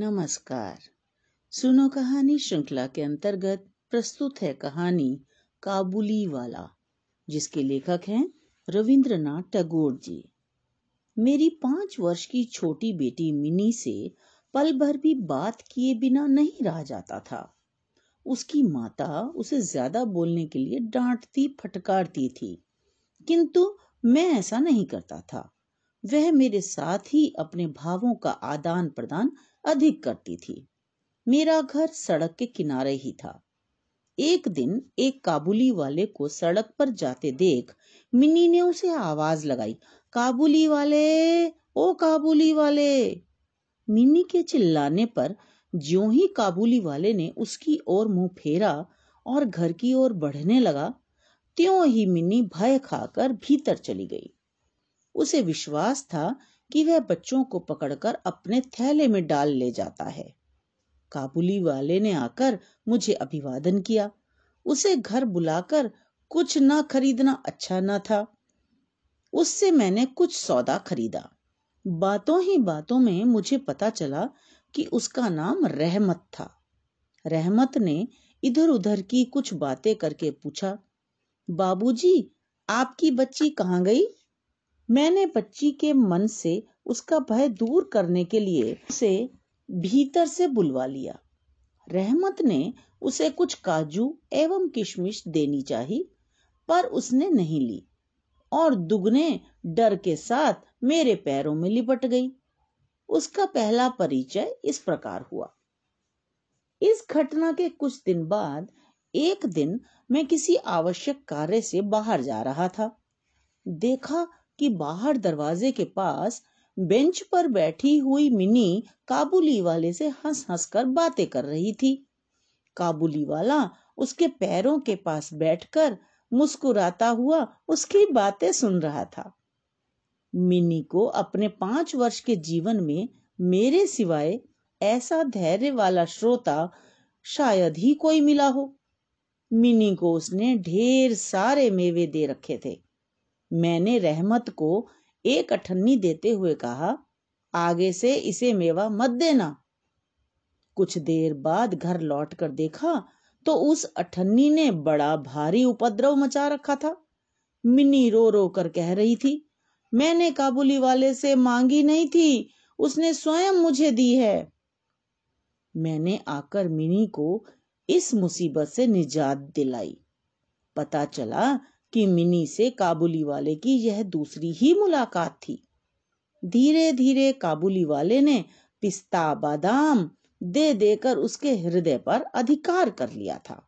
नमस्कार। सुनो कहानी श्रृंखला के अंतर्गत प्रस्तुत है कहानी काबुली वाला, जिसके लेखक हैं रविंद्रनाथ टैगोर जी। मेरी पाँच वर्ष की छोटी बेटी मिनी से पल भर भी बात किए बिना नहीं रहा जाता था। उसकी माता उसे ज़्यादा बोलने के लिए डांटती, फटकारती थी, किंतु मैं ऐसा नहीं करता था। वह मेरे साथ ही अपने भावों का आदान प्रदान अधिक करती थी। मेरा घर सड़क के किनारे ही था। एक दिन एक काबुली वाले को सड़क पर जाते देख मिनी ने उसे आवाज़ लगाई, काबुली वाले, ओ काबुली वाले! मिनी के चिल्लाने पर ज्यों ही काबुली वाले ने उसकी ओर मुँह फेरा और घर की ओर बढ़ने लगा, त्यों ही मिनी भय खाकर भीतर चली गई। उसे विश्वास था कि वह बच्चों को पकड़कर अपने थैले में डाल ले जाता है। काबुली वाले ने आकर मुझे अभिवादन किया। उसे घर बुलाकर कुछ न खरीदना अच्छा न था। उससे मैंने कुछ सौदा खरीदा। बातों ही बातों में मुझे पता चला कि उसका नाम रहमत था। रहमत ने इधर उधर की कुछ बातें करके पूछा, बाबूजी, आपकी बच्ची कहाँ गई? मैंने बच्ची के मन से उसका भय दूर करने के लिए उसे भीतर से बुलवा लिया। रहमत ने उसे कुछ काजू एवं किशमिश देनी चाहिए पर उसने नहीं ली, और दुगने डर के साथ मेरे पैरों में लिपट गई। उसका पहला परिचय इस प्रकार हुआ। इस घटना के कुछ दिन बाद एक दिन मैं किसी आवश्यक कार्य से बाहर जा रहा था। देखा कि बाहर दरवाजे के पास बेंच पर बैठी हुई मिनी काबुली वाले से हंस हंस कर बातें कर रही थी। काबुली वाला उसके पैरों के पास बैठकर मुस्कुराता हुआ उसकी बातें सुन रहा था। मिनी को अपने पाँच वर्ष के जीवन में मेरे सिवाय ऐसा धैर्य वाला श्रोता शायद ही कोई मिला हो। मिनी को उसने ढेर सारे मेवे दे रखे थे। मैंने रहमत को एक अठन्नी देते हुए कहा, आगे से इसे मेवा मत देना। कुछ देर बाद घर लौट कर देखा तो उस अठन्नी ने बड़ा भारी उपद्रव मचा रखा था। मिनी रो रो कर कह रही थी, मैंने काबुली वाले से मांगी नहीं थी, उसने स्वयं मुझे दी है। मैंने आकर मिनी को इस मुसीबत से निजात दिलाई। पता चला कि मिनी से काबुली वाले की यह दूसरी ही मुलाकात थी। धीरे धीरे काबुली वाले ने पिस्ता बादाम दे देकर उसके हृदय पर अधिकार कर लिया था।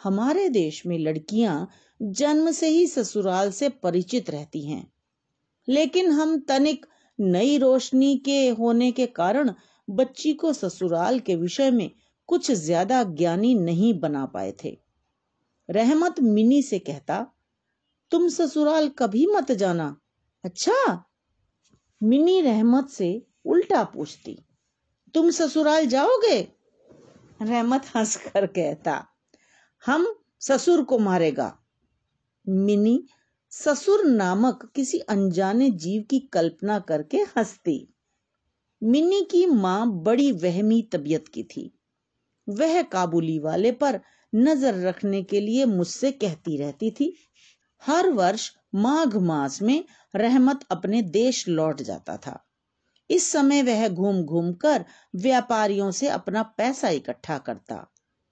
हमारे देश में लड़कियाँ जन्म से ही ससुराल से परिचित रहती हैं, लेकिन हम तनिक नई रोशनी के होने के कारण बच्ची को ससुराल के विषय में कुछ ज़्यादा ज्ञानी नहीं बना पाए थे। रहमत मिनी से कहता, तुम ससुराल कभी मत जाना। अच्छा? मिनी रहमत से उल्टा पूछती, तुम ससुराल जाओगे? रहमत हंस कर कहता, हम ससुर को मारेगा। मिनी ससुर नामक किसी अनजाने जीव की कल्पना करके हंसती। मिनी की माँ बड़ी वहमी तबीयत की थी। वह काबुली वाले पर नज़र रखने के लिए मुझसे कहती रहती थी, हर वर्ष माघ मास में रहमत अपने देश लौट जाता था। इस समय वह घूम घूम कर व्यापारियों से अपना पैसा इकट्ठा करता,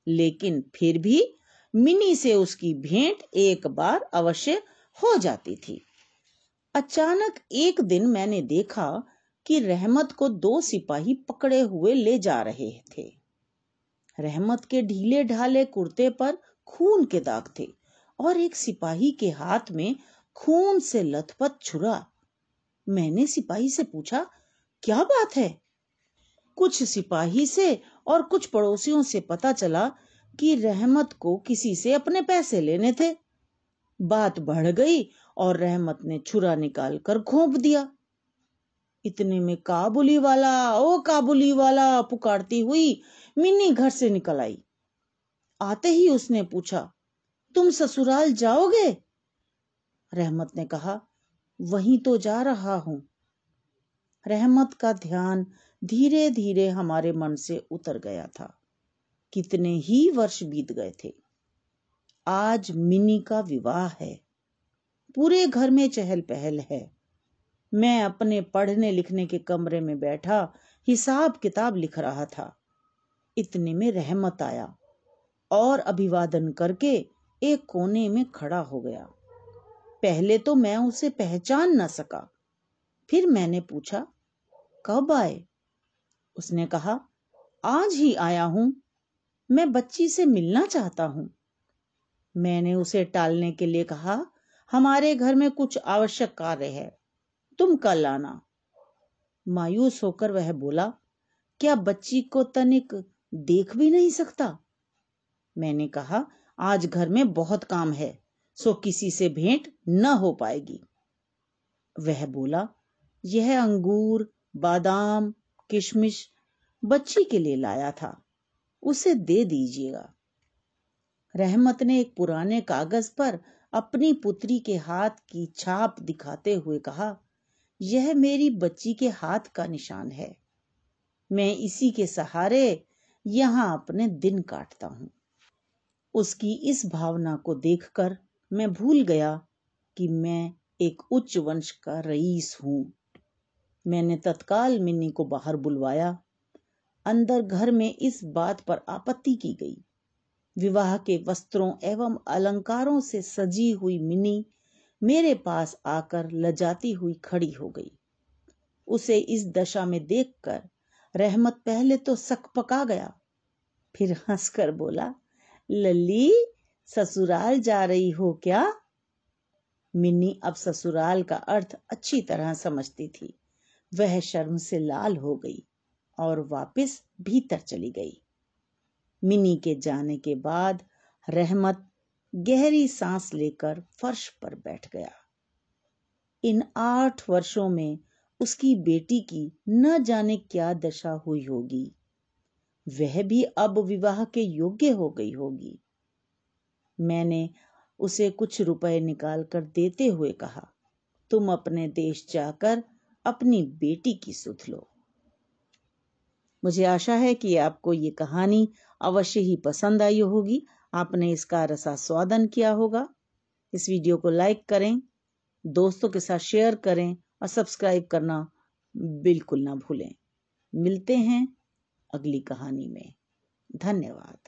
लेकिन फिर भी मिनी से उसकी भेंट एक बार अवश्य हो जाती थी। अचानक एक दिन मैंने देखा कि रहमत को दो सिपाही पकड़े हुए ले जा रहे थे। रहमत के ढीले ढाले कुर्ते पर खून के दाग थे और एक सिपाही के हाथ में खून से लथपथ छुरा। मैंने सिपाही से पूछा, क्या बात है? कुछ सिपाही से और कुछ पड़ोसियों से पता चला कि रहमत को किसी से अपने पैसे लेने थे। बात बढ़ गई और रहमत ने छुरा निकाल कर घोंप दिया। इतने में काबुली वाला, ओ काबुली वाला पुकारती हुई मिन्नी घर से निकल आई। आते ही उसने पूछा, तुम ससुराल जाओगे? रहमत ने कहा, वहीं तो जा रहा हूँ। रहमत का ध्यान धीरे धीरे हमारे मन से उतर गया था। कितने ही वर्ष बीत गए थे। आज मिनी का विवाह है। पूरे घर में चहल पहल है। मैं अपने पढ़ने लिखने के कमरे में बैठा, हिसाब किताब लिख रहा था। इतने में रहमत आया और अभिवादन करके एक कोने में खड़ा हो गया। पहले तो मैं उसे पहचान न सका। फिर मैंने पूछा, कब आए? उसने कहा, आज ही आया हूँ। मैं बच्ची से मिलना चाहता हूँ। मैंने उसे टालने के लिए कहा, हमारे घर में कुछ आवश्यक कार्य है। तुम कल आना मायूस होकर वह बोला, क्या बच्ची को तनिक देख भी नहीं सकता? मैंने कहा, आज घर में बहुत काम है, सो किसी से भेंट न हो पाएगी। वह बोला, यह अंगूर, बादाम, किशमिश बच्ची के लिए लाया था, उसे दे दीजिएगा। रहमत ने एक पुराने कागज़ पर अपनी पुत्री के हाथ की छाप दिखाते हुए कहा यह मेरी बच्ची के हाथ का निशान है। मैं इसी के सहारे यहाँ अपने दिन काटता हूँ। उसकी इस भावना को देखकर मैं भूल गया कि मैं एक उच्च वंश का रईस हूँ। मैंने तत्काल मिन्नी को बाहर बुलवाया। अंदर घर में इस बात पर आपत्ति की गई। विवाह के वस्त्रों एवं अलंकारों से सजी हुई मिनी मेरे पास आकर लजाती हुई खड़ी हो गई। उसे इस दशा में देखकर रहमत पहले तो सक पका गया, फिर हंसकर बोला, लल्ली, ससुराल जा रही हो क्या? मिन्नी अब ससुराल का अर्थ अच्छी तरह समझती थी। वह शर्म से लाल हो गई और वापस भीतर चली गई। मिनी के जाने के बाद रहमत गहरी सांस लेकर फर्श पर बैठ गया। इन आठ वर्षों में उसकी बेटी की न जाने क्या दशा हुई होगी। वह भी अब विवाह के योग्य हो गई होगी। मैंने उसे कुछ रुपए निकाल कर देते हुए कहा, तुम अपने देश जाकर अपनी बेटी की सुध लो। मुझे आशा है कि आपको ये कहानी अवश्य ही पसंद आई होगी। आपने इसका रसा स्वादन किया होगा। इस वीडियो को लाइक करें, दोस्तों के साथ शेयर करें और सब्सक्राइब करना बिल्कुल ना भूलें। मिलते हैं अगली कहानी में। धन्यवाद।